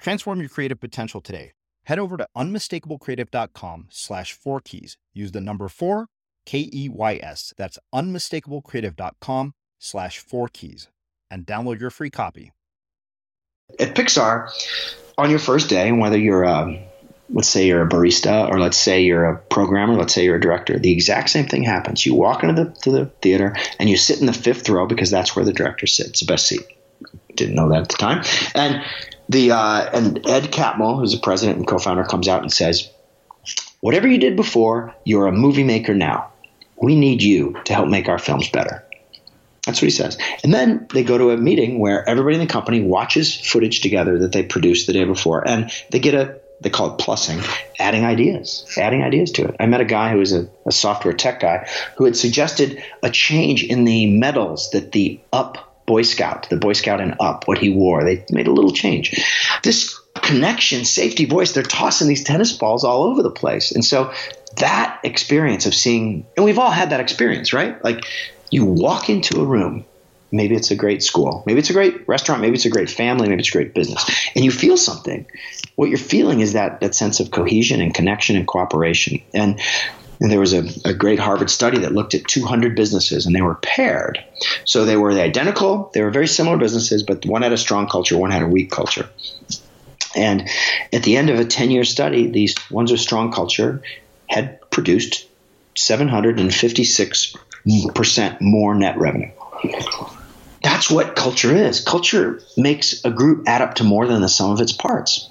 Transform your creative potential today. Head over to unmistakablecreative.com slash four keys. Use the number four, K E Y S. That's unmistakablecreative.com slash four keys and download your free copy. At Pixar, on your first day, whether you're a, let's say you're a barista or let's say you're a programmer, let's say you're a director, the exact same thing happens. You walk into the, the theater and you sit in the fifth row because that's where the director sits, the best seat. Didn't know that at the time. And the uh, and Ed Catmull, who's the president and co-founder, comes out and says, "Whatever you did before, you're a movie maker now. We need you to help make our films better." That's what he says. And then they go to a meeting where everybody in the company watches footage together that they produced the day before, and they get a they call it plussing, adding ideas, adding ideas to it. I met a guy who was a, a software tech guy who had suggested a change in the medals that the up Boy Scout, the Boy Scout and up, what he wore. They made a little change. This connection, safety voice, they're tossing these tennis balls all over the place. And so that experience of seeing, and we've all had that experience, right? Like you walk into a room, maybe it's a great school, maybe it's a great restaurant, maybe it's a great family, maybe it's a great business, and you feel something. What you're feeling is that that sense of cohesion and connection and cooperation. And and there was a, a, great Harvard study that looked at 200 businesses and they were paired. So they were identical, they were very similar businesses, but one had a strong culture, one had a weak culture. And at the end of a 10 year study, these ones with strong culture had produced 756% more net revenue. That's what culture is. Culture makes a group add up to more than the sum of its parts.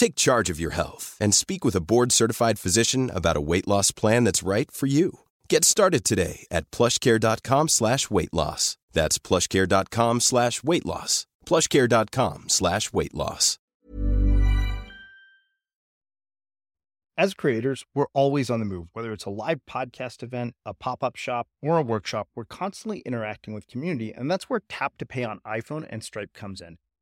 Take charge of your health and speak with a board-certified physician about a weight loss plan that's right for you. Get started today at plushcare.com slash weight loss. That's plushcare.com slash weight loss. plushcare.com slash weight loss. As creators, we're always on the move. Whether it's a live podcast event, a pop-up shop, or a workshop, we're constantly interacting with community, and that's where Tap to Pay on iPhone and Stripe comes in.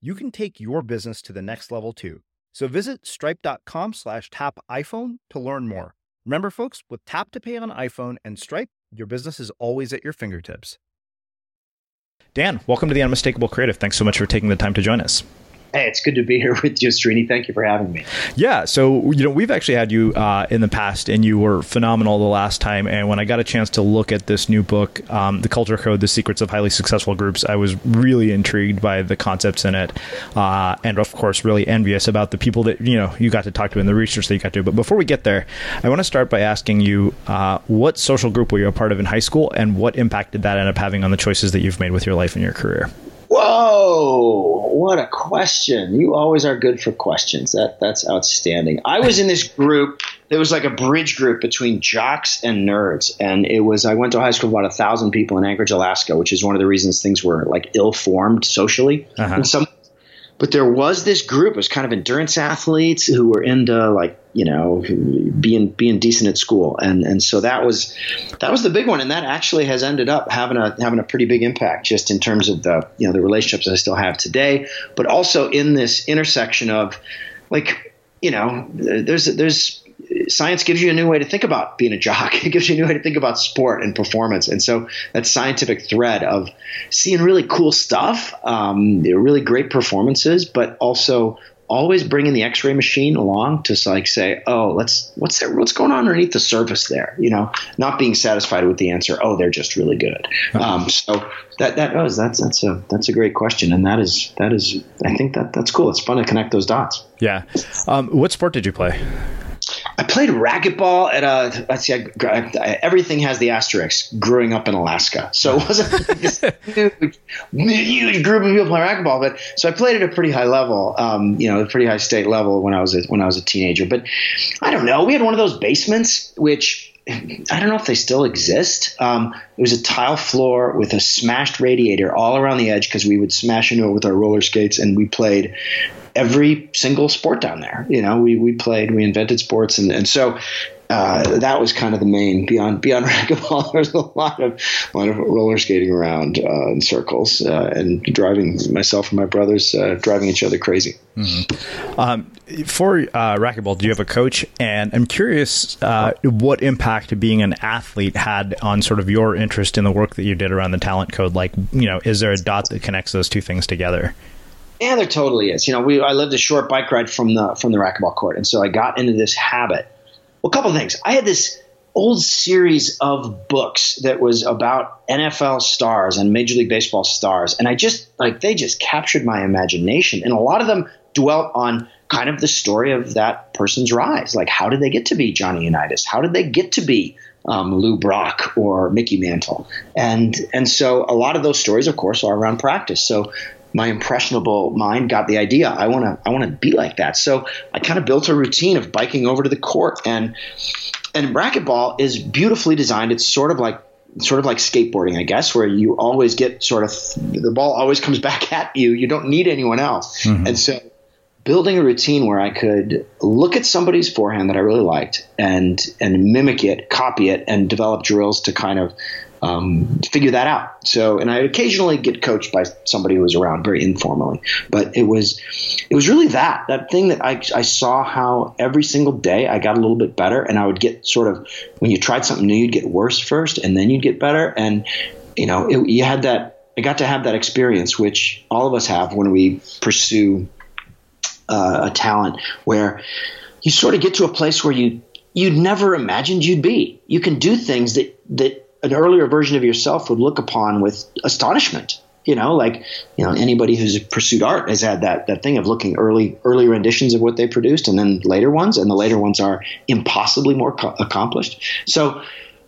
you can take your business to the next level too. So visit stripe.com slash tap iPhone to learn more. Remember, folks, with Tap to Pay on iPhone and Stripe, your business is always at your fingertips. Dan, welcome to the Unmistakable Creative. Thanks so much for taking the time to join us. Hey, it's good to be here with you, Srini. Thank you for having me. Yeah, so you know we've actually had you uh, in the past, and you were phenomenal the last time. And when I got a chance to look at this new book, um, "The Culture Code: The Secrets of Highly Successful Groups," I was really intrigued by the concepts in it, uh, and of course, really envious about the people that you know you got to talk to and the research that you got to. But before we get there, I want to start by asking you uh, what social group were you a part of in high school, and what impact did that end up having on the choices that you've made with your life and your career? Whoa, what a question. You always are good for questions. That that's outstanding. I was in this group. It was like a bridge group between jocks and nerds. And it was I went to high school with about a thousand people in Anchorage, Alaska, which is one of the reasons things were like ill formed socially. Uh-huh. And some but there was this group. It was kind of endurance athletes who were into like you know being being decent at school, and and so that was that was the big one, and that actually has ended up having a having a pretty big impact just in terms of the you know the relationships I still have today, but also in this intersection of like you know there's there's science gives you a new way to think about being a jock. It gives you a new way to think about sport and performance. And so that scientific thread of seeing really cool stuff, um, really great performances, but also always bringing the X-ray machine along to like say, oh, let's what's there, what's going on underneath the surface there? You know, not being satisfied with the answer. Oh, they're just really good. Um, so that that was that's that's a that's a great question, and that is that is I think that that's cool. It's fun to connect those dots. Yeah. Um, what sport did you play? I played racquetball at a. Let's see, I, I, everything has the asterisk. Growing up in Alaska, so it wasn't like this huge, huge, group of people playing racquetball. But so I played at a pretty high level, um, you know, a pretty high state level when I was a, when I was a teenager. But I don't know. We had one of those basements, which I don't know if they still exist. Um, it was a tile floor with a smashed radiator all around the edge because we would smash into it with our roller skates, and we played every single sport down there. You know, we, we played, we invented sports. And, and so uh, that was kind of the main beyond beyond racquetball. There's a lot of a lot of roller skating around uh, in circles uh, and driving myself and my brothers uh, driving each other crazy. Mm-hmm. Um, for uh, racquetball, do you have a coach? And I'm curious uh, what impact being an athlete had on sort of your interest in the work that you did around the talent code. Like, you know, is there a dot that connects those two things together? Yeah, there totally is. You know, we I lived a short bike ride from the from the racquetball court, and so I got into this habit. Well, a couple things. I had this old series of books that was about NFL stars and Major League Baseball stars, and I just like they just captured my imagination, and a lot of them dwelt on kind of the story of that person's rise. Like, how did they get to be Johnny Unitas? How did they get to be um, Lou Brock or Mickey Mantle? And and so a lot of those stories, of course, are around practice. So my impressionable mind got the idea. I want to I want to be like that. So I kind of built a routine of biking over to the court and and racquetball is beautifully designed. It's sort of like sort of like skateboarding, I guess, where you always get sort of the ball always comes back at you. You don't need anyone else. Mm-hmm. And so building a routine where I could look at somebody's forehand that I really liked and and mimic it, copy it, and develop drills to kind of um, figure that out. So, and I occasionally get coached by somebody who was around very informally, but it was, it was really that, that thing that I, I saw how every single day I got a little bit better and I would get sort of, when you tried something new, you'd get worse first and then you'd get better. And, you know, it, you had that, I got to have that experience, which all of us have when we pursue uh, a talent where you sort of get to a place where you, you'd never imagined you'd be. You can do things that, that an earlier version of yourself would look upon with astonishment. You know, like you know anybody who's pursued art has had that that thing of looking early early renditions of what they produced and then later ones, and the later ones are impossibly more co- accomplished. So.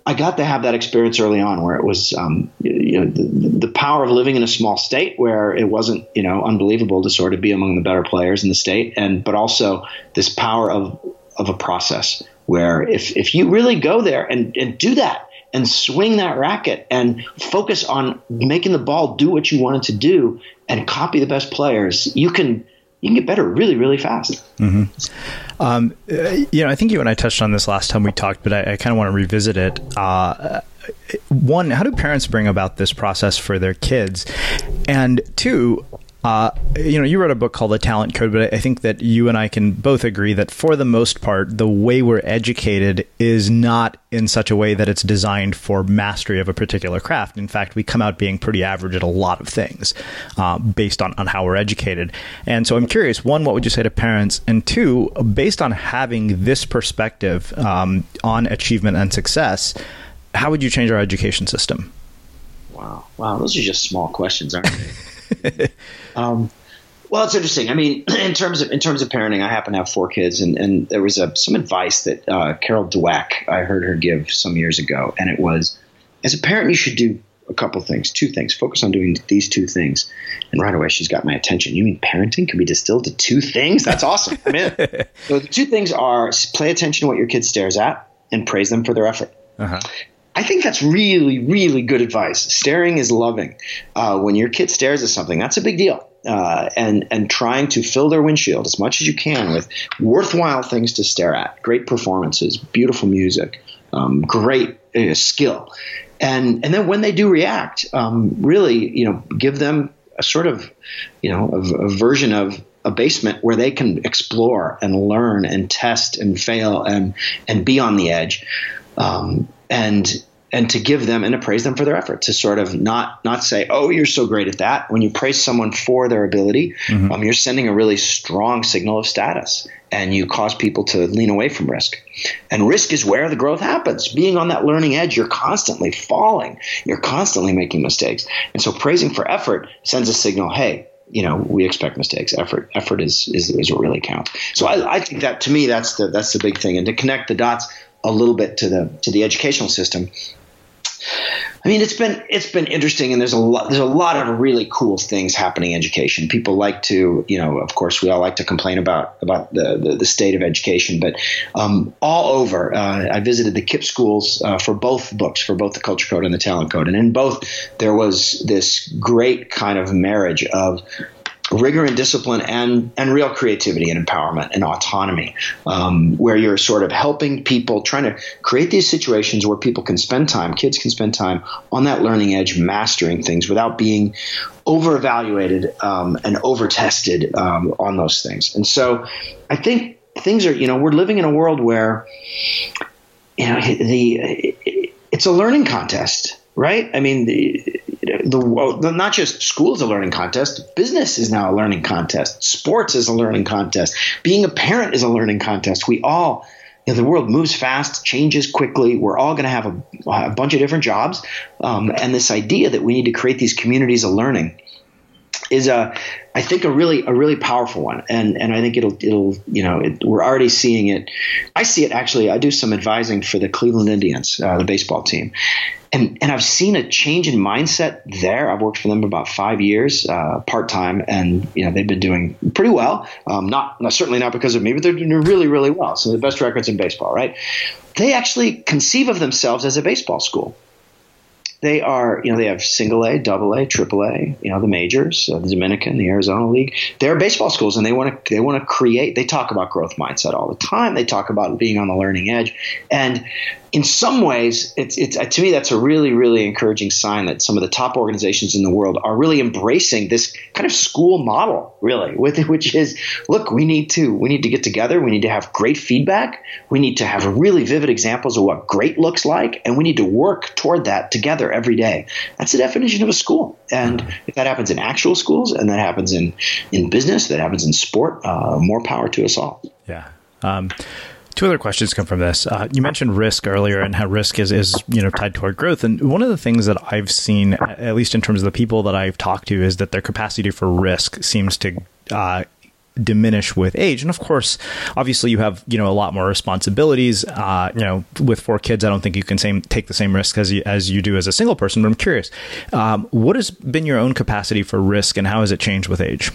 I got to have that experience early on, where it was, um, you know, the, the, power of living in a small state, where it wasn't, you know, unbelievable to sort of be among the better players in the state, and but also this power of of a process, where if if you really go there and and do that, and swing that racket and focus on making the ball do what you want it to do and copy the best players, you can you can get better really really fast. Mm-hmm. Um, you know, I think you and I touched on this last time we talked, but I, I kind of want to revisit it. Uh, one, how do parents bring about this process for their kids? And two, uh, you know, you wrote a book called The Talent Code, but I think that you and I can both agree that for the most part, the way we're educated is not in such a way that it's designed for mastery of a particular craft. In fact, we come out being pretty average at a lot of things uh, based on, on how we're educated. And so I'm curious one, what would you say to parents? And two, based on having this perspective um, on achievement and success, how would you change our education system? Wow. Wow. Those are just small questions, aren't they? um, well, it's interesting. I mean, in terms of in terms of parenting, I happen to have four kids, and, and there was a, some advice that uh, Carol Dweck I heard her give some years ago, and it was, as a parent, you should do a couple things, two things. Focus on doing these two things, and right away she's got my attention. You mean parenting can be distilled to two things? That's awesome. I'm in. so the two things are play attention to what your kid stares at, and praise them for their effort. Uh-huh. I think that's really, really good advice. Staring is loving. Uh, when your kid stares at something, that's a big deal. Uh, and and trying to fill their windshield as much as you can with worthwhile things to stare at, great performances, beautiful music, um, great uh, skill, and and then when they do react, um, really, you know, give them a sort of, you know, a, a version of a basement where they can explore and learn and test and fail and and be on the edge. Um, and and to give them and to praise them for their effort to sort of not not say oh you're so great at that. When you praise someone for their ability mm-hmm. um, you're sending a really strong signal of status and you cause people to lean away from risk. And risk is where the growth happens. Being on that learning edge you're constantly falling. You're constantly making mistakes. And so praising for effort sends a signal hey you know we expect mistakes. Effort effort is is, is what really counts. So I, I think that to me that's the that's the big thing. And to connect the dots a little bit to the to the educational system. I mean, it's been it's been interesting, and there's a lot there's a lot of really cool things happening in education. People like to, you know, of course, we all like to complain about about the the, the state of education, but um, all over, uh, I visited the KIPP schools uh, for both books, for both the Culture Code and the Talent Code, and in both there was this great kind of marriage of rigor and discipline and and real creativity and empowerment and autonomy um, where you're sort of helping people trying to create these situations where people can spend time kids can spend time on that learning edge mastering things without being over evaluated um, and over tested um, on those things. And so i think things are you know we're living in a world where you know the it's a learning contest right? I mean the, the, not just school is a learning contest, business is now a learning contest, sports is a learning contest, being a parent is a learning contest. We all you know, the world moves fast, changes quickly. We're all going to have a, a, bunch of different jobs, um, and this idea that we need to create these communities of learning is a, I think a really a really powerful one, and and I think it'll it'll you know it, we're already seeing it. I see it actually. I do some advising for the Cleveland Indians, uh, the baseball team, and and I've seen a change in mindset there. I've worked for them about five years, uh, part time, and you know they've been doing pretty well. Um, not, not, certainly not because of me, but they're doing really really well. So the best records in baseball, right? They actually conceive of themselves as a baseball school, they are, you know, they have single A, double A, triple A, you know, the majors, uh, the Dominican, the Arizona League. They're baseball schools and they want to, they want to create, they talk about growth mindset all the time. They talk about being on the learning edge. And in some ways, it's, it's to me that's a really really encouraging sign that some of the top organizations in the world are really embracing this kind of school model, really, with which is look, we need to we need to get together, we need to have great feedback, we need to have really vivid examples of what great looks like, and we need to work toward that together every day. That's the definition of a school, and if that happens in actual schools, and that happens in in business, that happens in sport, uh, more power to us all. Yeah. Um, Two other questions come from this. Uh, you mentioned risk earlier and how risk is, is you know tied toward growth. And one of the things that I've seen, at least in terms of the people that I've talked to, is that their capacity for risk seems to uh, diminish with age. And of course, obviously, you have you know a lot more responsibilities. Uh, you know, with four kids, I don't think you can same take the same risk as you, as you do as a single person. But I'm curious, um, what has been your own capacity for risk, and how has it changed with age?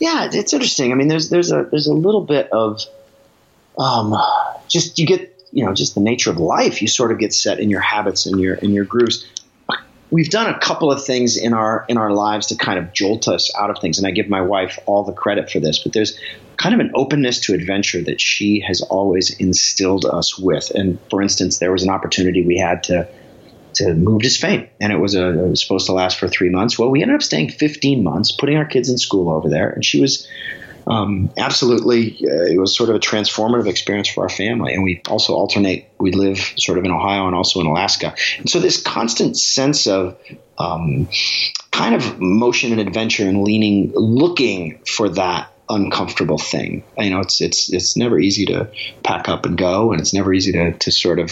Yeah, it's interesting. I mean, there's there's a there's a little bit of um, just you get you know just the nature of life. You sort of get set in your habits and your in your grooves. We've done a couple of things in our in our lives to kind of jolt us out of things, and I give my wife all the credit for this. But there's kind of an openness to adventure that she has always instilled us with. And for instance, there was an opportunity we had to to move to Spain, and it was, a, it was supposed to last for three months. Well, we ended up staying 15 months, putting our kids in school over there, and she was um, absolutely, uh, it was sort of a transformative experience for our family. And we also alternate, we live sort of in Ohio and also in Alaska. And so this constant sense of um, kind of motion and adventure and leaning, looking for that uncomfortable thing. You know, it's it's it's never easy to pack up and go, and it's never easy to to sort of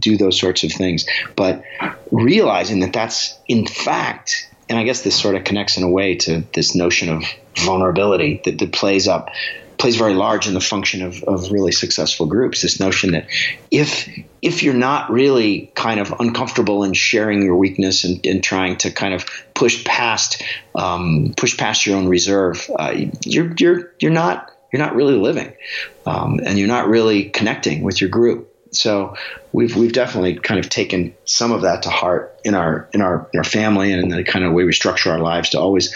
do those sorts of things. But realizing that that's in fact and I guess this sort of connects in a way to this notion of vulnerability that, that plays up plays very large in the function of, of really successful groups. This notion that if if you're not really kind of uncomfortable in sharing your weakness and, and trying to kind of push past um, push past your own reserve, uh, you're you're you're not you're not really living, um, and you're not really connecting with your group so we've we've definitely kind of taken some of that to heart in our in our in our family and in the kind of way we structure our lives to always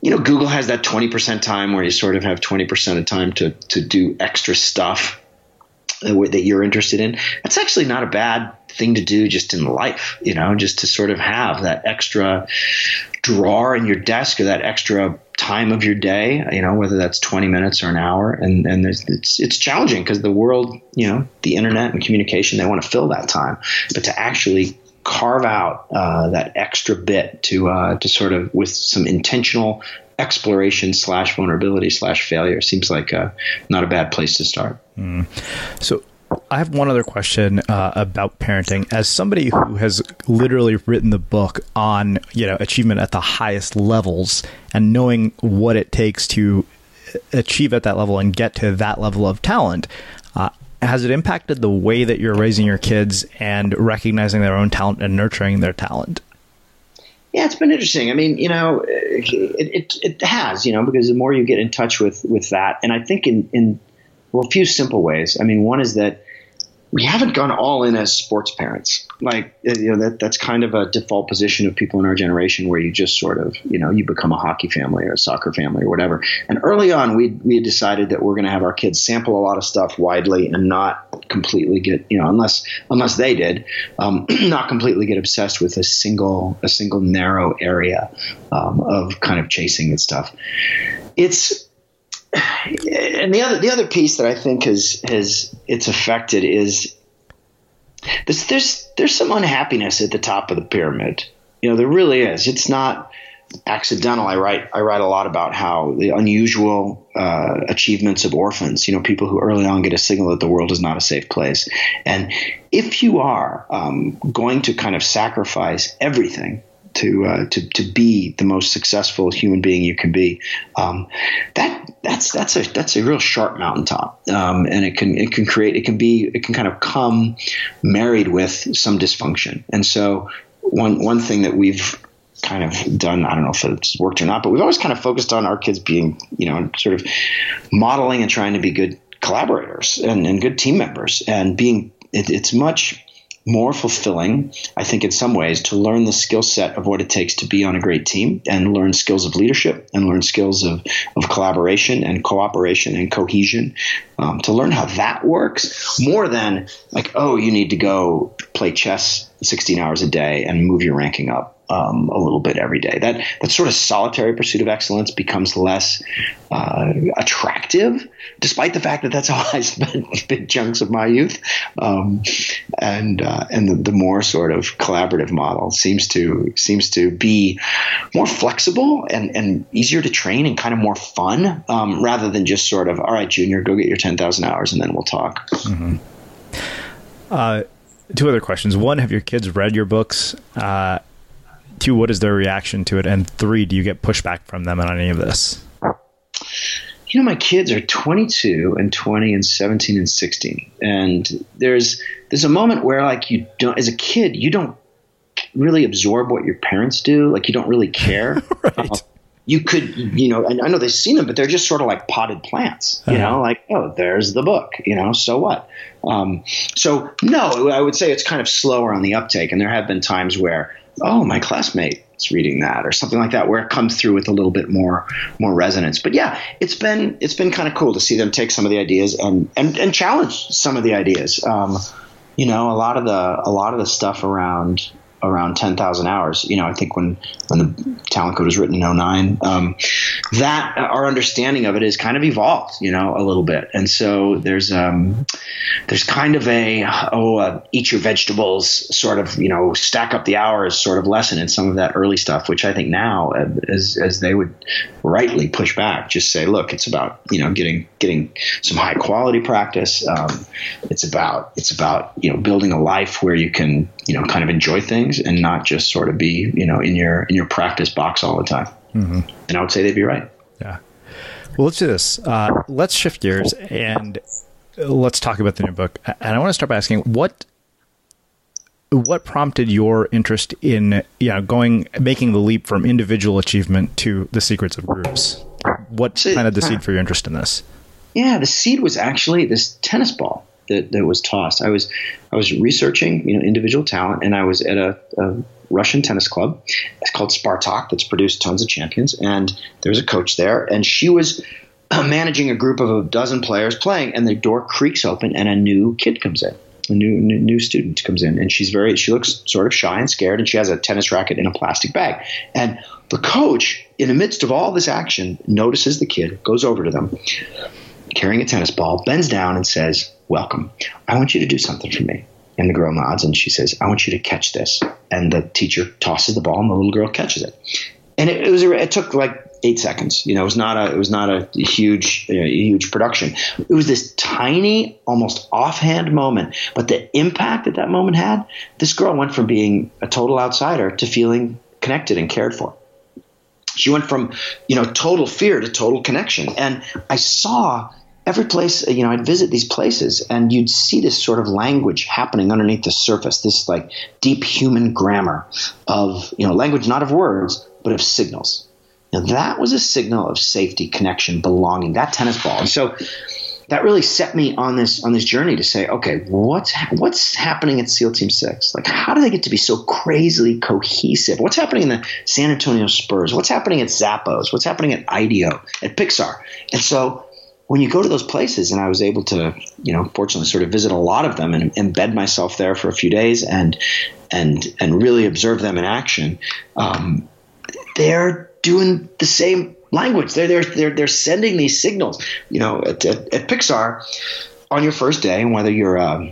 you know Google has that 20% time where you sort of have 20% of time to to do extra stuff that you're interested in. That's actually not a bad thing to do just in life you know just to sort of have that extra drawer in your desk or that extra time of your day, you know, whether that's 20 minutes or an hour. And, and it's, it's challenging because the world, you know, the internet and communication, they want to fill that time. But to actually carve out uh, that extra bit to, uh, to sort of with some intentional exploration slash vulnerability slash failure seems like uh, not a bad place to start. Mm. So I have one other question uh, about parenting. As somebody who has literally written the book on you know achievement at the highest levels and knowing what it takes to achieve at that level and get to that level of talent, uh, has it impacted the way that you're raising your kids and recognizing their own talent and nurturing their talent? Yeah, it's been interesting. I mean, you know, it, it, it has, you know, because the more you get in touch with with that, and I think in in well, a few simple ways. I mean, one is that we haven't gone all in as sports parents. Like, uh, you know, that that's kind of a default position of people in our generation where you just sort of, you know, you become a hockey family or a soccer family or whatever. And early on, we we decided that we're going to have our kids sample a lot of stuff widely and not completely get, you know, unless unless they did, um, not completely get obsessed with a single a single narrow area um, of kind of chasing and stuff. It's and the other the other piece that I think has has it's affected is there's there's there's some unhappiness at the top of the pyramid. You know, there really is. It's not accidental. I write I write a lot about how the unusual uh, achievements of orphans. You know, people who early on get a signal that the world is not a safe place, and if you are um, going to kind of sacrifice everything to uh, to to be the most successful human being you can be. Um, that that's that's a that's a real sharp mountaintop, um, and it can it can create it can be it can kind of come married with some dysfunction. And so one one thing that we've kind of done. I don't know if it's worked or not, but we've always kind of focused on our kids being, you know, sort of modeling and trying to be good collaborators and, and good team members and being, it, it's much more fulfilling, I think, in some ways, to learn the skill set of what it takes to be on a great team and learn skills of leadership and learn skills of, of collaboration and cooperation and cohesion. Um, to learn how that works more than like, oh, you need to go play chess 16 hours a day and move your ranking up um, a little bit every day. That that sort of solitary pursuit of excellence becomes less uh, attractive, despite the fact that that's how I spent big chunks of my youth. Um, and uh, and the, the, more sort of collaborative model seems to seems to be more flexible and, and easier to train and kind of more fun, um, rather than just sort of all right, Junior, go get your ten thousand hours and then we'll talk. Mm-hmm. Uh, two other questions. One, have your kids read your books? Uh, Two, what is their reaction to it? And three, do you get pushback from them on any of this? You know, my kids are 22 and 20 and 17 and 16, and there's there's a moment where like you don't, as a kid, you don't really absorb what your parents do. Like you don't really care. right. Uh, you could, you know, and I know they've seen them, but they're just sort of like potted plants, you uh-huh. know, like, oh, there's the book, you know, so what? Um, so, no, I would say it's kind of slower on the uptake. And there have been times where oh, my classmate is reading that or something like that, where it comes through with a little bit more more resonance. But yeah, it's been it's been kind of cool to see them take some of the ideas and and, and challenge some of the ideas. Um, you know, a lot of the a lot of the stuff around around 10,000 hours. You know, I think when, when the talent code was written in 09, um, that our understanding of it has kind of evolved, you know, a little bit. And so there's, um, there's kind of a, oh, uh, eat your vegetables sort of, you know, stack up the hours sort of lesson in some of that early stuff, which I think now, uh, as, as they would rightly push back, just say, look, it's about, you know, getting, getting some high quality practice. Um, it's about, it's about, you know, building a life where you can, you know, kind of enjoy things and not just sort of be, you know, in your in your practice box all the time. Mm-hmm. And I would say they'd be right. Yeah. Well, let's do this. Uh, let's shift gears and let's talk about the new book. And I want to start by asking what what prompted your interest in you know going making the leap from individual achievement to the secrets of groups? What planted the seed for your interest in this? Yeah, the seed was actually this tennis ball that, that was tossed. I was I was researching you know individual talent, and I was at a, a Russian tennis club. It's called Spartak. That's produced tons of champions, and there was a coach there, and she was uh, managing a group of a dozen players playing, and the door creaks open, and a new kid comes in. A new, new, new student comes in, and she's very. She looks sort of shy and scared, and she has a tennis racket in a plastic bag. And the coach, in the midst of all this action, notices the kid, goes over to them, carrying a tennis ball, bends down, and says, welcome. I want you to do something for me. And the girl nods and she says, I want you to catch this. And the teacher tosses the ball and the little girl catches it. And it, it was, it took like eight seconds. You know, it was not a, it was not a huge, a huge production. It was this tiny, almost offhand moment, but the impact that that moment had, this girl went from being a total outsider to feeling connected and cared for. She went from, you know, total fear to total connection. And I saw every place, uh, you know, I'd visit these places and you'd see this sort of language happening underneath the surface, this like deep human grammar of, you know, language not of words, but of signals. Now that was a signal of safety, connection, belonging, that tennis ball. And so that really set me on this on this journey to say, okay, what's what's happening at SEAL Team Six? Like, how do they get to be so crazily cohesive? What's happening in the San Antonio Spurs? What's happening at Zappos? What's happening at IDEO, at Pixar? And so when you go to those places, and I was able to, you know, fortunately sort of visit a lot of them and embed myself there for a few days and and and really observe them in action. Um, they're doing the same language. They're they're they're they're sending these signals. You know, at, at, at Pixar, on your first day, and whether you're a,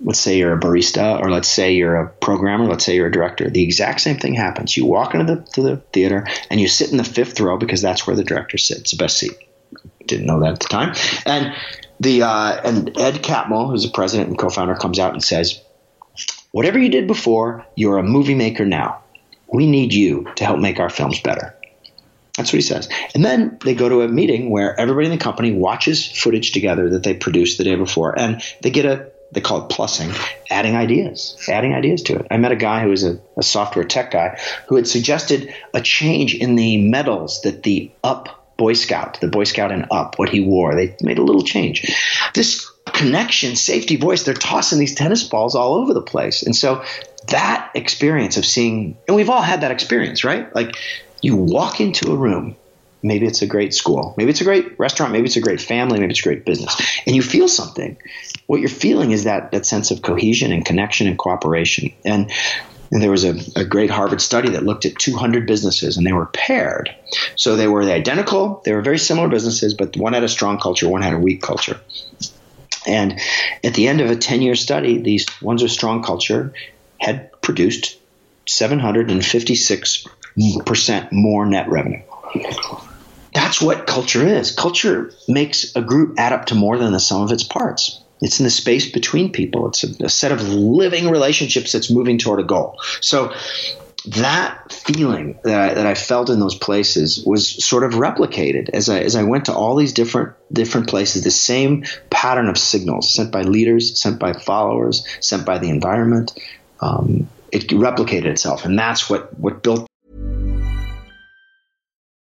let's say you're a barista or let's say you're a programmer, let's say you're a director, the exact same thing happens. You walk into the to the theater and you sit in the fifth row because that's where the director sits, the best seat didn't know that at the time. And the uh, and Ed Catmull, who's the president and co-founder, comes out and says, "Whatever you did before, you're a movie maker now. We need you to help make our films better." That's what he says. And then they go to a meeting where everybody in the company watches footage together that they produced the day before, and they get a they call it plussing, adding ideas, adding ideas to it. I met a guy who was a, a software tech guy who had suggested a change in the medals that the up Boy Scout, the Boy Scout and up, what he wore. They made a little change. This connection, safety, voice, they're tossing these tennis balls all over the place. And so that experience of seeing, and we've all had that experience, right? Like you walk into a room, maybe it's a great school, maybe it's a great restaurant, maybe it's a great family, maybe it's a great business, and you feel something. What you're feeling is that that sense of cohesion and connection and cooperation. And and there was a, a, great Harvard study that looked at 200 businesses and they were paired. So they were identical, they were very similar businesses, but one had a strong culture, one had a weak culture. And at the end of a 10 year study, these ones with strong culture had produced 756% more net revenue. That's what culture is. Culture makes a group add up to more than the sum of its parts. It's in the space between people. It's a, a set of living relationships that's moving toward a goal. So that feeling that I, that I felt in those places was sort of replicated as I as I went to all these different different places. The same pattern of signals sent by leaders, sent by followers, sent by the environment. Um, it replicated itself, and that's what what built.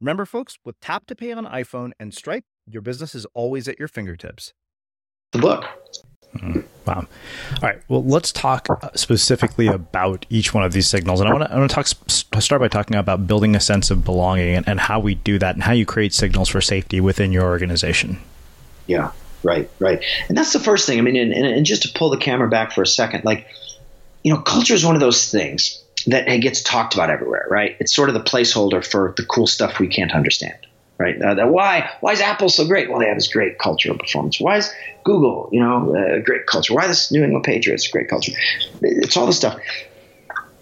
Remember, folks, with Tap to Pay on iPhone and Stripe, your business is always at your fingertips. The book. Mm, wow. All right. Well, let's talk uh, specifically about each one of these signals. And I want to I want to talk start by talking about building a sense of belonging and, and how we do that and how you create signals for safety within your organization. Yeah. right, right. And that's the first thing. I mean, and, and just to pull the camera back for a second, like, you know, culture is one of those things that it gets talked about everywhere, right? It's sort of the placeholder for the cool stuff we can't understand, right? Uh, why why is Apple so great? Well, they have this great cultural performance. Why is Google, you know, uh, great culture? Why this New England Patriots great culture? It's all this stuff.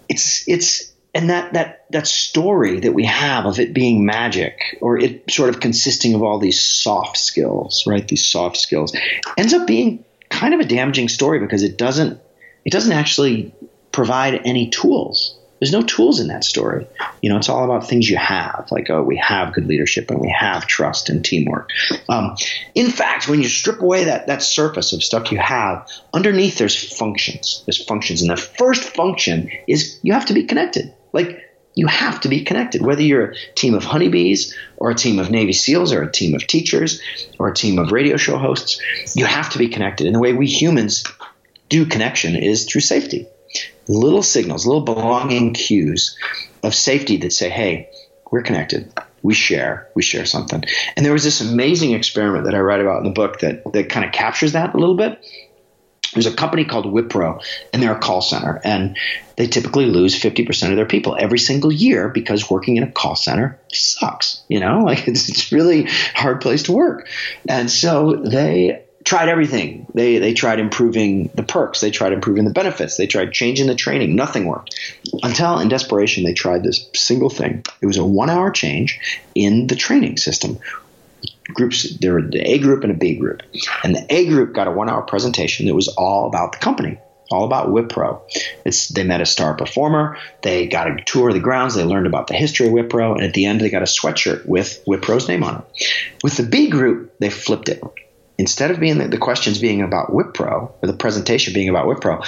It's it's and that that that story that we have of it being magic or it sort of consisting of all these soft skills, right? These soft skills ends up being kind of a damaging story because it doesn't it doesn't actually provide any tools. There's no tools in that story. You know, it's all about things you have, like, oh, we have good leadership and we have trust and teamwork. Um, in fact, when you strip away that, that surface of stuff you have, underneath there's functions. There's functions. And the first function is you have to be connected. Like, you have to be connected, whether you're a team of honeybees or a team of Navy SEALs or a team of teachers or a team of radio show hosts. You have to be connected. And the way we humans do connection is through safety little signals, little belonging cues of safety that say, hey, we're connected. We share. We share something. And there was this amazing experiment that I write about in the book that, that kind of captures that a little bit. There's a company called Wipro, and they're a call center, and they typically lose 50% of their people every single year because working in a call center sucks. You know, like it's, it's really hard place to work. And so they tried everything. They they tried improving the perks, they tried improving the benefits, they tried changing the training. Nothing worked. Until in desperation they tried this single thing. It was a 1-hour change in the training system. Groups there were the A group and a B group. And the A group got a 1-hour presentation that was all about the company all about Wipro. It's, they met a star performer. They got a tour of the grounds. They learned about the history of Wipro. And at the end, they got a sweatshirt with Wipro's name on it. With the B group, they flipped it instead of being the, the, questions being about Wipro or the presentation being about Wipro,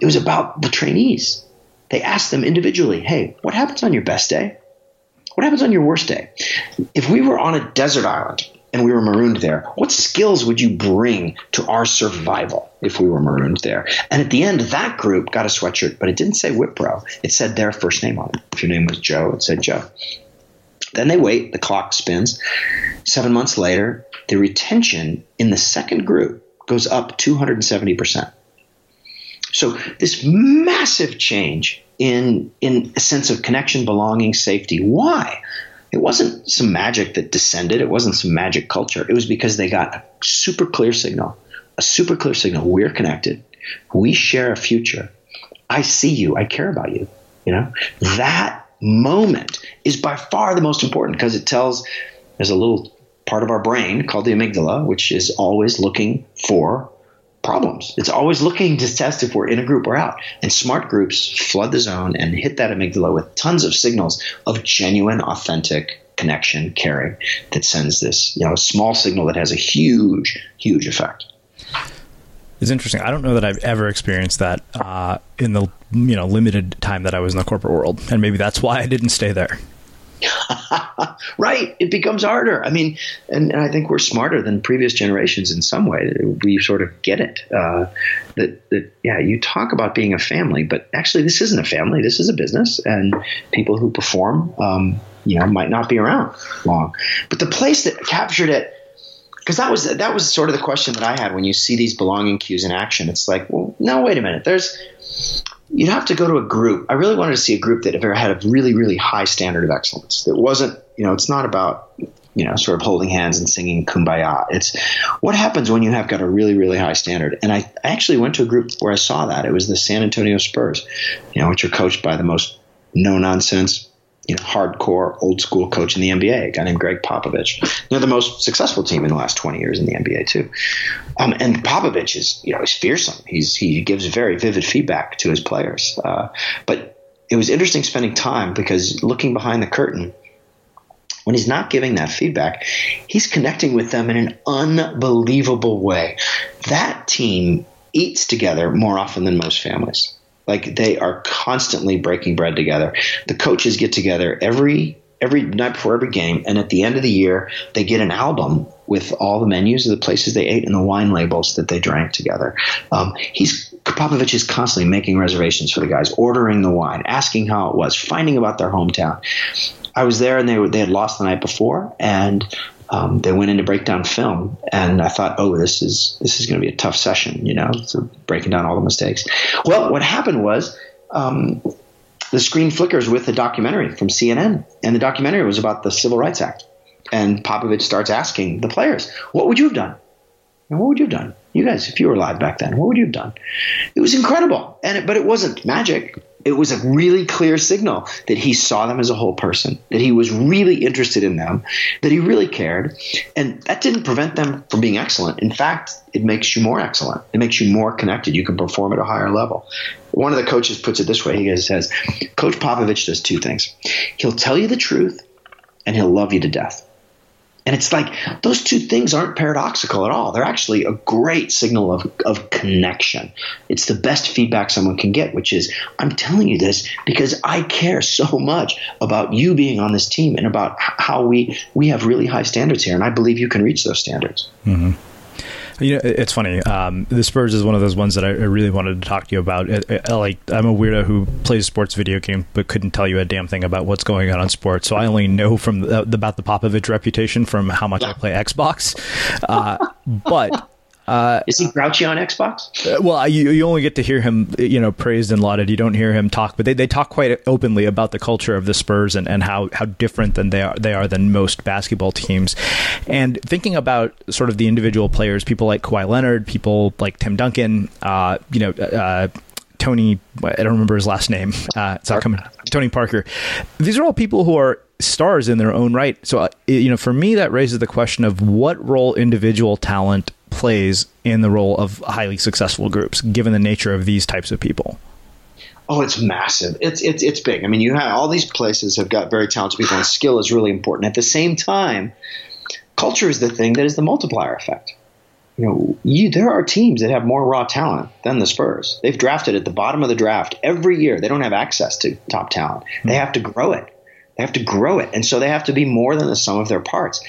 it was about the trainees. They asked them individually, hey, what happens on your best day? What happens on your worst day? If we were on a desert island and we were marooned there, what skills would you bring to our survival if we were marooned there? And at the end, that group got a sweatshirt, but it didn't say Wipro. It said their first name on it. If your name was Joe, it said Joe. Then they wait, the clock spins. Seven months later, the retention in the second group goes up 270%. So this massive change in in a sense of connection, belonging, safety. Why? It wasn't some magic that descended. It wasn't some magic culture. It was because they got a super clear signal, a super clear signal. We're connected. We share a future. I see you. I care about you. You know that moment is by far the most important because it tells there's a little part of our brain called the amygdala, which is always looking for problems. It's always looking to test if we're in a group or out. And smart groups flood the zone and hit that amygdala with tons of signals of genuine, authentic connection, caring that sends this, you know, small signal that has a huge, huge effect. It's interesting. I don't know that I've ever experienced that uh, in the you know limited time that I was in the corporate world, and maybe that's why I didn't stay there. right. It becomes harder. I mean, and, and, I think we're smarter than previous generations in some way. We sort of get it. Uh, that, that, yeah, you talk about being a family, but actually, this isn't a family. This is a business, and people who perform, um, you know, might not be around long. But the place that captured it, because that was that was sort of the question that I had when you see these belonging cues in action. It's like, well, no, wait a minute. There's you'd have to go to a group. I really wanted to see a group that had a really, really high standard of excellence. That wasn't, you know, it's not about, you know, sort of holding hands and singing kumbaya. It's what happens when you have got a really, really high standard. And I, I actually went to a group where I saw that. It was the San Antonio Spurs, you know, which are coached by the most no nonsense, you know, hardcore old school coach in the NBA, a guy named Gregg Popovich. They're the most successful team in the last 20 years in the NBA too. Um, and Popovich is, you know, he's fearsome. He's, he gives very vivid feedback to his players. Uh, but it was interesting spending time because looking behind the curtain, when he's not giving that feedback, he's connecting with them in an unbelievable way. That team eats together more often than most families. Like they are constantly breaking bread together. The coaches get together every every night before every game, and at the end of the year, they get an album with all the menus of the places they ate and the wine labels that they drank together. Um, he's Popovich is constantly making reservations for the guys, ordering the wine, asking how it was, finding about their hometown. I was there, and they were, they had lost the night before, and um, they went in to break down film, and I thought, oh, this is this is going to be a tough session, you know, so breaking down all the mistakes. Well, what happened was. Um, the screen flickers with a documentary from CNN, and the documentary was about the Civil Rights Act. And Popovich starts asking the players, "What would you have done? And what would you have done? You guys, if you were alive back then, what would you have done?" It was incredible, and it, but it wasn't magic it was a really clear signal that he saw them as a whole person, that he was really interested in them, that he really cared. And that didn't prevent them from being excellent. In fact, it makes you more excellent. It makes you more connected. You can perform at a higher level. One of the coaches puts it this way he says, Coach Popovich does two things. He'll tell you the truth and he'll love you to death. And it's like those two things aren't paradoxical at all. They're actually a great signal of, of connection. It's the best feedback someone can get, which is I'm telling you this because I care so much about you being on this team and about how we, we have really high standards here. And I believe you can reach those standards. Mm-hmm. You know, it's funny. Um, the Spurs is one of those ones that I, really wanted to talk to you about. It, it, like, I'm a weirdo who plays sports video game, but couldn't tell you a damn thing about what's going on on sports. So I only know from the, about the Popovich reputation from how much I play Xbox. Uh, but uh, Is he grouchy on Xbox? Uh, well, you, you only get to hear him, you know, praised and lauded. You don't hear him talk, but they, they talk quite openly about the culture of the Spurs and, and how, how different than they are they are than most basketball teams. And thinking about sort of the individual players, people like Kawhi Leonard, people like Tim Duncan, uh, you know, uh, Tony, I don't remember his last name. Uh, it's not coming. Tony Parker. These are all people who are stars in their own right. So, uh, you know, for me, that raises the question of what role individual talent plays in the role of highly successful groups, given the nature of these types of people? Oh, it's massive. It's it's it's big. I mean, you have all these places have got very talented people, and skill is really important. At the same time, culture is the thing that is the multiplier effect. You know, you, there are teams that have more raw talent than the Spurs. They've drafted at the bottom of the draft every year. They don't have access to top talent. They hmm. have to grow it. They have to grow it, and so they have to be more than the sum of their parts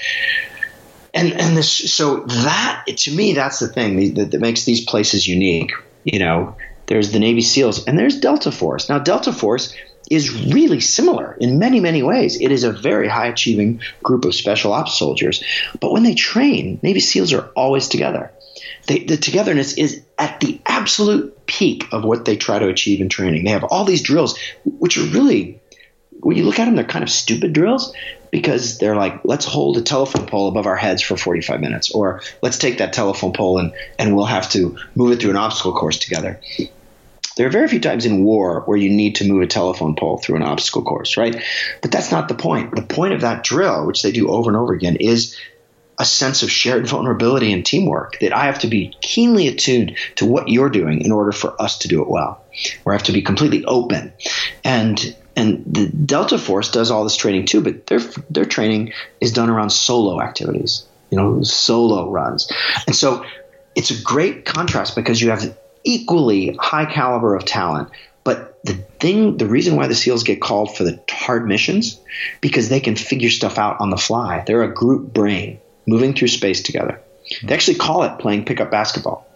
and and this so that to me that's the thing that, that makes these places unique. You know, there's the Navy SEALs and there's Delta Force. Now Delta Force is really similar in many many ways. It is a very high achieving group of special ops soldiers, but when they train, Navy SEALs are always together. They, the togetherness is at the absolute peak of what they try to achieve in training. They have all these drills, which are really when you look at them, they're kind of stupid drills, because they're like, let's hold a telephone pole above our heads for 45 minutes, or let's take that telephone pole and, and we'll have to move it through an obstacle course together. There are very few times in war where you need to move a telephone pole through an obstacle course, right? But that's not the point. The point of that drill, which they do over and over again, is a sense of shared vulnerability and teamwork that I have to be keenly attuned to what you're doing in order for us to do it well. Where I have to be completely open. And and the Delta Force does all this training too, but their their training is done around solo activities, you know, solo runs, and so it's a great contrast because you have equally high caliber of talent. But the thing, the reason why the SEALs get called for the hard missions, because they can figure stuff out on the fly. They're a group brain moving through space together. They actually call it playing pickup basketball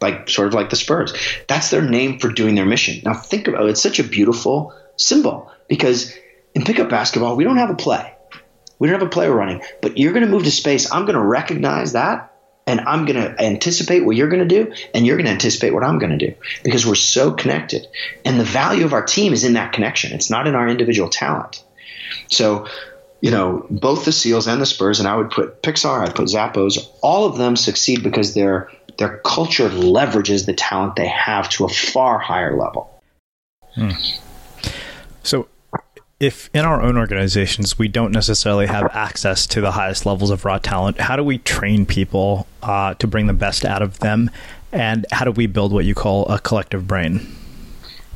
like sort of like the Spurs. That's their name for doing their mission. Now think about it. It's such a beautiful symbol because in pickup basketball, we don't have a play. We don't have a play running, but you're going to move to space. I'm going to recognize that and I'm going to anticipate what you're going to do and you're going to anticipate what I'm going to do because we're so connected. And the value of our team is in that connection. It's not in our individual talent. So, you know, both the Seals and the Spurs, and I would put Pixar, I'd put Zappos, all of them succeed because their their culture leverages the talent they have to a far higher level. Hmm. So, if in our own organizations we don't necessarily have access to the highest levels of raw talent, how do we train people uh, to bring the best out of them? And how do we build what you call a collective brain?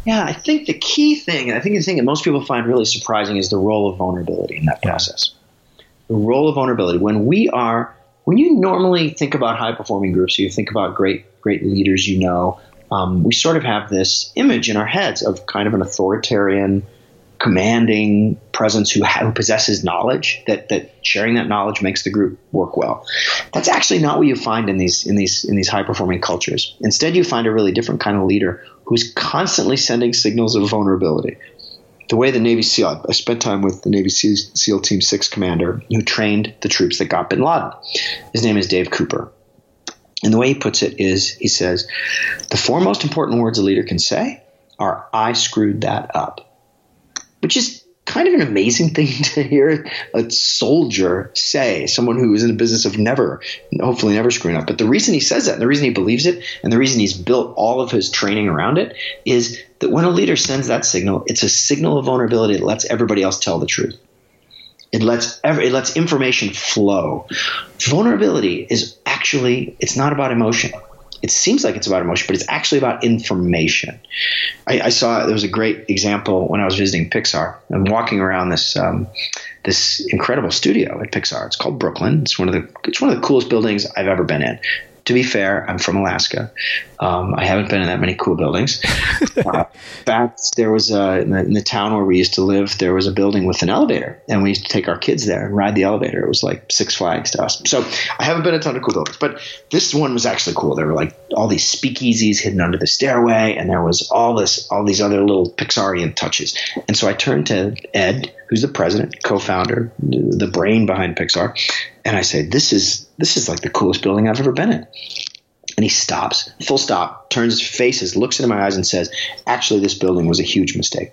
Yeah, I think the key thing, and I think the thing that most people find really surprising is the role of vulnerability in that yeah. process. The role of vulnerability. When we are, when you normally think about high performing groups, you think about great, great leaders you know, um, we sort of have this image in our heads of kind of an authoritarian, commanding presence who, who possesses knowledge that that sharing that knowledge makes the group work well. That's actually not what you find in these in these in these high performing cultures. Instead, you find a really different kind of leader who's constantly sending signals of vulnerability. the way the Navy SEAL, I spent time with the Navy SEAL Team 6 commander who trained the troops that got bin Laden. His name is Dave Cooper. And the way he puts it is he says, the four most important words a leader can say are, I screwed that up, which is kind of an amazing thing to hear a soldier say, someone who is in the business of never, hopefully never screwing up. But the reason he says that, and the reason he believes it, and the reason he's built all of his training around it, is that when a leader sends that signal, it's a signal of vulnerability that lets everybody else tell the truth. It lets every, it lets information flow. Vulnerability is actually it's not about emotion. It seems like it's about emotion, but it's actually about information. I, I saw there was a great example when I was visiting Pixar. I'm walking around this um, this incredible studio at Pixar. It's called Brooklyn. It's one of the it's one of the coolest buildings I've ever been in to be fair, I'm from Alaska. Um, I haven't been in that many cool buildings. uh, fact, there was a, in the, in, the, town where we used to live, there was a building with an elevator, and we used to take our kids there and ride the elevator. It was like Six Flags to us. So I haven't been a ton of cool buildings, but this one was actually cool. There were like all these speakeasies hidden under the stairway, and there was all this, all these other little Pixarian touches. And so I turned to Ed, who's the president, co-founder, the brain behind Pixar, and I say, "This is this is like the coolest building I've ever been in." And he stops, full stop, turns his faces, looks into my eyes, and says, "Actually, this building was a huge mistake."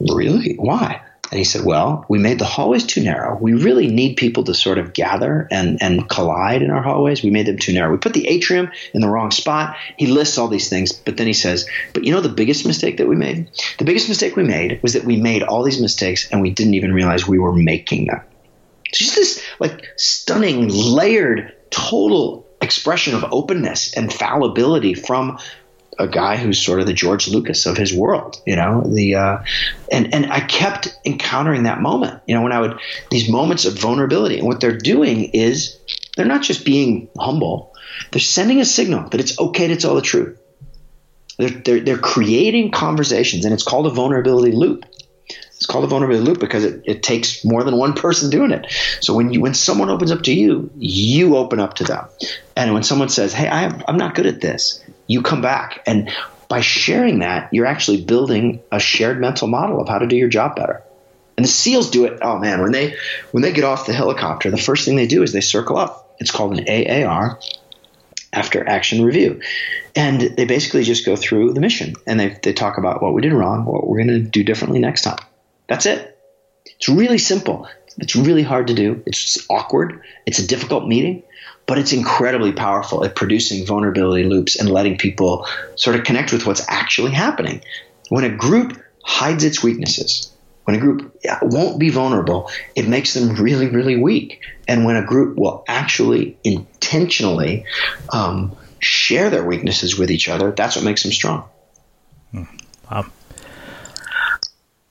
Really? Why? And he said, Well, we made the hallways too narrow. We really need people to sort of gather and, and collide in our hallways. We made them too narrow. We put the atrium in the wrong spot. He lists all these things, but then he says, But you know the biggest mistake that we made? The biggest mistake we made was that we made all these mistakes and we didn't even realize we were making them. Just this like stunning, layered, total expression of openness and fallibility from a guy who's sort of the George Lucas of his world, you know, the, uh, and, and I kept encountering that moment, you know, when I would, these moments of vulnerability and what they're doing is they're not just being humble. They're sending a signal that it's okay to tell the truth. They're, they're, they're creating conversations and it's called a vulnerability loop. It's called a vulnerability loop because it, it takes more than one person doing it. So when you when someone opens up to you, you open up to them. And when someone says, "Hey, I am, I'm not good at this," you come back and by sharing that, you're actually building a shared mental model of how to do your job better. And the SEALs do it. Oh man, when they when they get off the helicopter, the first thing they do is they circle up. It's called an AAR, after action review. And they basically just go through the mission and they, they talk about what we did wrong, what we're going to do differently next time. That's it. It's really simple. It's really hard to do. It's awkward. It's a difficult meeting, but it's incredibly powerful at producing vulnerability loops and letting people sort of connect with what's actually happening. When a group hides its weaknesses, when a group won't be vulnerable, it makes them really, really weak. And when a group will actually intentionally um, share their weaknesses with each other, that's what makes them strong. Hmm. Wow.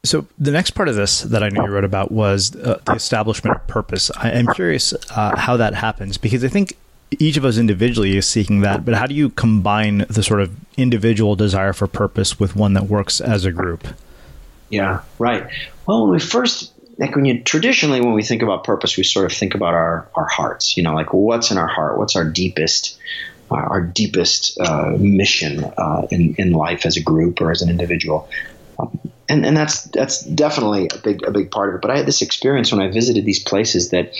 So the next part of this that I know you wrote about was uh, the establishment of purpose. I am curious uh, how that happens because I think each of us individually is seeking that, but how do you combine the sort of individual desire for purpose with one that works as a group? Yeah, right. Well, when we first like when you traditionally when we think about purpose, we sort of think about our our hearts. You know, like what's in our heart? What's our deepest our deepest uh, mission uh, in in life as a group or as an individual? Um, and and that's that's definitely a big a big part of it. But I had this experience when I visited these places that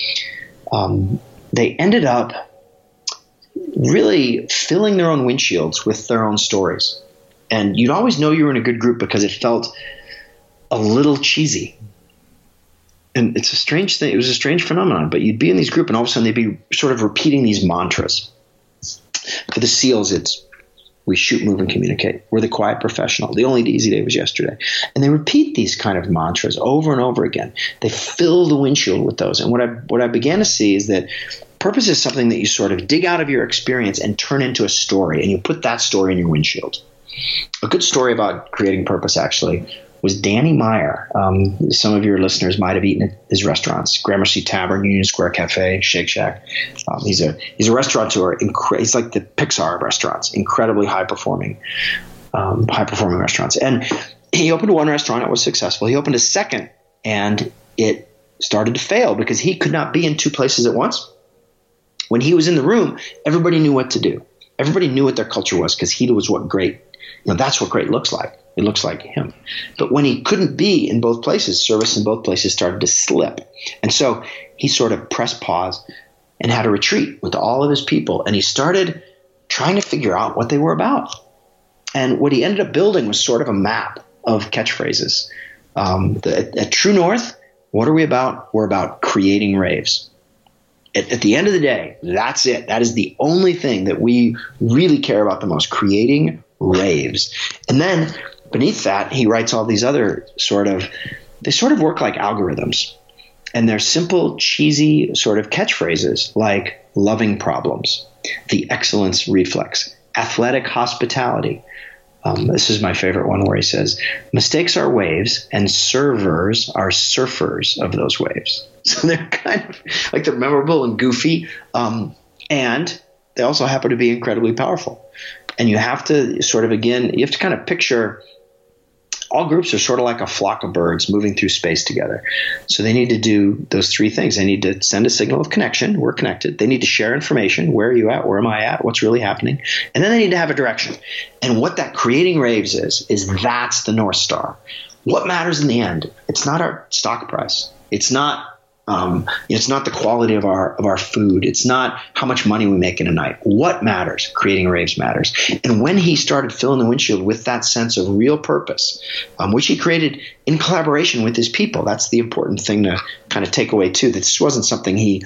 um, they ended up really filling their own windshields with their own stories, and you'd always know you were in a good group because it felt a little cheesy. And it's a strange thing. It was a strange phenomenon. But you'd be in these group, and all of a sudden they'd be sort of repeating these mantras. For the SEALs, it's we shoot, move, and communicate. We're the quiet professional. The only easy day was yesterday. And they repeat these kind of mantras over and over again. They fill the windshield with those. And what I what I began to see is that purpose is something that you sort of dig out of your experience and turn into a story, and you put that story in your windshield. A good story about creating purpose actually was Danny Meyer. Um, some of your listeners might have eaten at his restaurants: Gramercy Tavern, Union Square Cafe, Shake Shack. Um, he's a he's a restaurateur. Incre- he's like the Pixar of restaurants, incredibly high performing, um, high performing restaurants. And he opened one restaurant; it was successful. He opened a second, and it started to fail because he could not be in two places at once. When he was in the room, everybody knew what to do. Everybody knew what their culture was because he was what great. You know, that's what great looks like It looks like him. But when he couldn't be in both places, service in both places started to slip. And so he sort of pressed pause and had a retreat with all of his people. And he started trying to figure out what they were about. And what he ended up building was sort of a map of catchphrases. Um, the, at, True North, what are we about? We're about creating raves. At, at, the end of the day, that's it. That is the only thing that we really care about the most creating raves. And then beneath that, he writes all these other sort of, they sort of work like algorithms. And they're simple, cheesy sort of catchphrases like loving problems, the excellence reflex, athletic hospitality. Um, this is my favorite one where he says, mistakes are waves and servers are surfers of those waves. So they're kind of like they're memorable and goofy. Um, and they also happen to be incredibly powerful. And you have to sort of, again, you have to kind of picture all groups are sort of like a flock of birds moving through space together. So they need to do those three things. They need to send a signal of connection. We're connected. They need to share information. Where are you at? Where am I at? What's really happening? And then they need to have a direction. And what that creating raves is, is that's the North Star. What matters in the end? It's not our stock price. It's not um, it's not the quality of our of our food. It's not how much money we make in a night. What matters? Creating raves matters. And when he started filling the windshield with that sense of real purpose, um, which he created in collaboration with his people, that's the important thing to kind of take away too. This wasn't something he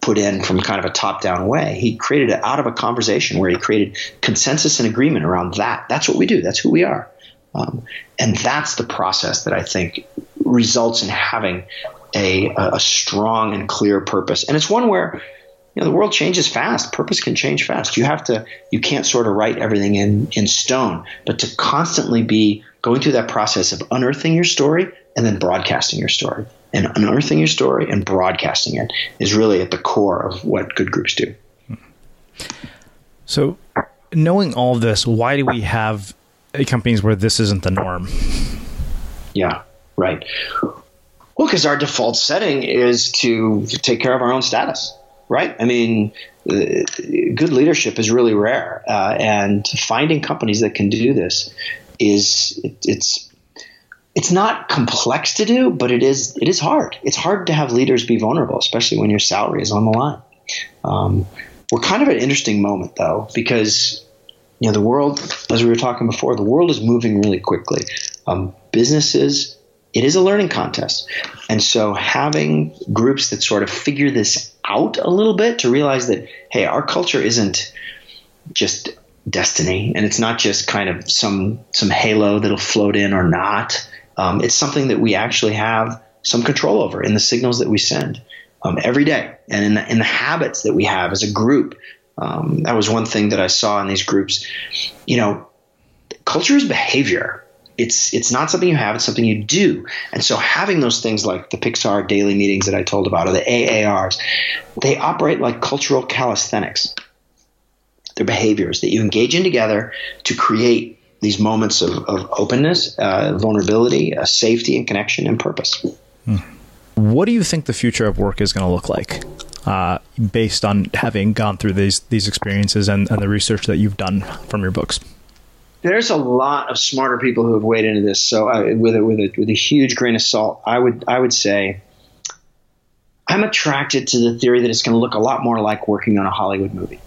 put in from kind of a top down way. He created it out of a conversation where he created consensus and agreement around that. That's what we do. That's who we are. Um, and that's the process that I think results in having a, a strong and clear purpose. And it's one where you know the world changes fast. Purpose can change fast. You have to you can't sort of write everything in in stone but to constantly be going through that process of unearthing your story and then broadcasting your story. And unearthing your story and broadcasting it is really at the core of what good groups do. So knowing all this why do we have companies where this isn't the norm? Yeah right well, because our default setting is to take care of our own status, right? I mean, uh, good leadership is really rare, uh, and finding companies that can do this is it, it's it's not complex to do, but it is it is hard. It's hard to have leaders be vulnerable, especially when your salary is on the line. Um, we're kind of at an interesting moment though, because you know the world, as we were talking before, the world is moving really quickly. Um, businesses it is a learning contest. And so having groups that sort of figure this out a little bit to realize that, hey, our culture isn't just destiny and it's not just kind of some some halo that'll float in or not. Um, it's something that we actually have some control over in the signals that we send um, every day and in the, in the habits that we have as a group. Um, that was one thing that I saw in these groups. You know, culture is behavior it's it's not something you have; it's something you do. And so, having those things like the Pixar daily meetings that I told about, or the AARs, they operate like cultural calisthenics. They're behaviors that you engage in together to create these moments of, of openness, uh, vulnerability, uh, safety, and connection and purpose. What do you think the future of work is going to look like? Uh, based on having gone through these these experiences and, and the research that you've done from your books there's a lot of smarter people who have weighed into this. So I, with a, with a with a huge grain of salt, I would I would say I'm attracted to the theory that it's going to look a lot more like working on a Hollywood movie,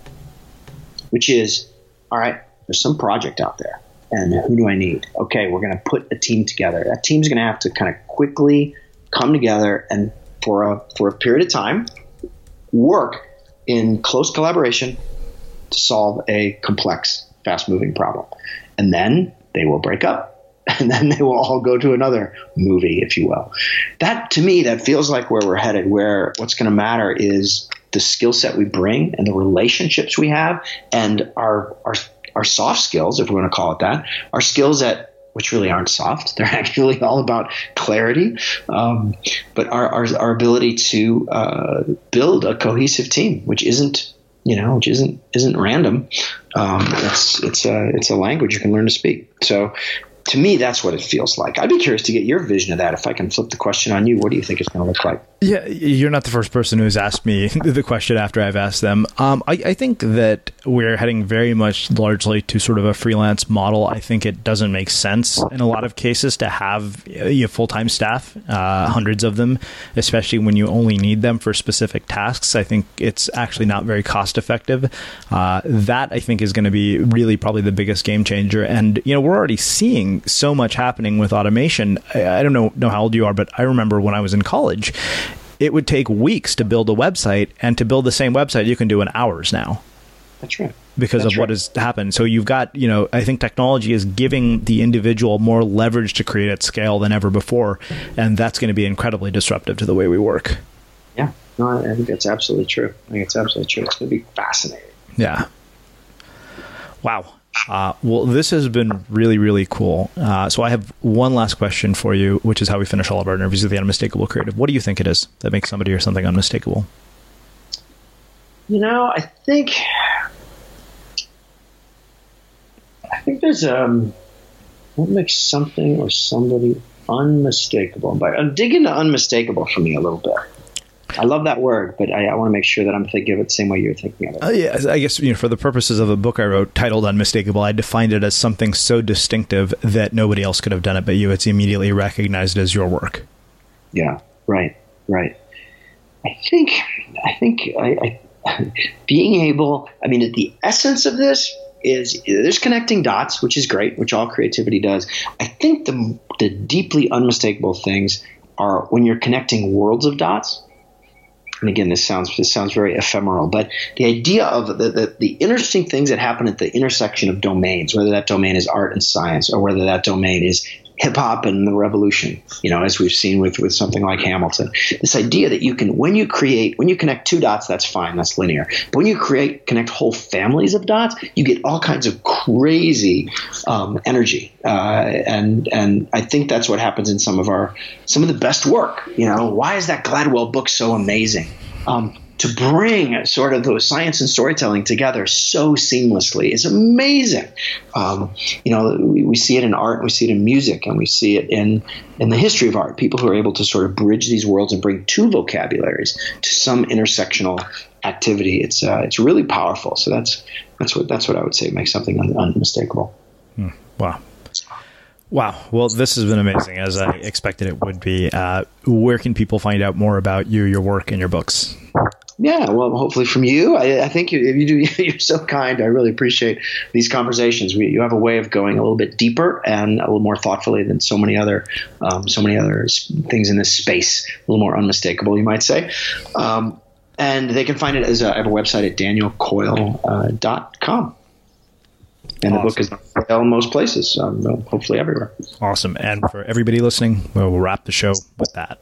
which is all right. There's some project out there, and who do I need? Okay, we're going to put a team together. That team's going to have to kind of quickly come together and for a for a period of time work in close collaboration to solve a complex, fast moving problem and then they will break up and then they will all go to another movie, if you will. That to me, that feels like where we're headed. Where what's going to matter is the skill set we bring and the relationships we have, and our our our soft skills, if we want to call it that, our skills at which really aren't soft. They're actually all about clarity, um, but our, our, our ability to uh, build a cohesive team, which isn't you know, which isn't isn't random. Um, it's it's a it's a language you can learn to speak. So to me, that's what it feels like. I'd be curious to get your vision of that. If I can flip the question on you, what do you think it's going to look like? Yeah, you're not the first person who's asked me the question after I've asked them. Um, I, I, think that we're heading very much largely to sort of a freelance model. I think it doesn't make sense in a lot of cases to have you full time staff, uh, hundreds of them, especially when you only need them for specific tasks. I think it's actually not very cost effective. Uh, that I think is going to be really probably the biggest game changer. And you know, we're already seeing so much happening with automation. I, I don't know know how old you are, but I remember when I was in college it would take weeks to build a website, and to build the same website, you can do in hours now. That's right. Because That's of what right. has happened. So you've got, you know, I think technology is giving the individual more leverage to create at scale than ever before. And that's going to be incredibly disruptive to the way we work. Yeah. No, I think that's absolutely true. I think it's absolutely true. It's going to be fascinating. Yeah. Wow. Uh, well, this has been really, really cool. Uh, so I have one last question for you, which is how we finish all of our interviews with the unmistakable creative. What do you think it is that makes somebody or something unmistakable? You know, I think I think there's um what makes something or somebody unmistakable. I'm digging to unmistakable for me a little bit. I love that word, but I, I, want to make sure that I'm thinking of it the same way you're thinking of it. Uh, yeah, I guess you know, for the purposes of a book I wrote titled "Unmistakable," I defined it as something so distinctive that nobody else could have done it but you. It's immediately recognized as your work. Yeah, right, right. I think, I think, I, I being able. I mean, the essence of this is there's connecting dots, which is great, which all creativity does. I think the the deeply unmistakable things are when you're connecting worlds of dots and again, this sounds this sounds very ephemeral, but the idea of the, the, the interesting things that happen at the intersection of domains, whether that domain is art and science, or whether that domain is hip hop and the revolution, you know, as we've seen with, with something like Hamilton. This idea that you can, when you create, when you connect two dots, that's fine, that's linear. But when you create, connect whole families of dots, you get all kinds of crazy um, energy. Uh, and, and I think that's what happens in some of our, some of the best work. You know, why is that Gladwell book so amazing? Um, to bring sort of those science and storytelling together so seamlessly is amazing. Um, you know, we, we, see it in art, we see it in music, and we see it in in the history of art. People who are able to sort of bridge these worlds and bring two vocabularies to some intersectional activity. It's uh, it's really powerful. So that's that's what that's what I would say makes something un- unmistakable. Hmm. Wow. Wow. Well, this has been amazing, as I expected it would be. Uh, where can people find out more about you, your work, and your books? Yeah, well, hopefully from you. I, I think you, you do. You're so kind. I really appreciate these conversations. We, you have a way of going a little bit deeper and a little more thoughtfully than so many other, um, so many other things in this space. A little more unmistakable, you might say. Um, and they can find it as a, I have a website at danielcoyle.com. Uh, and awesome. the book is in most places, um, hopefully everywhere. Awesome. And for everybody listening, we'll wrap the show with that.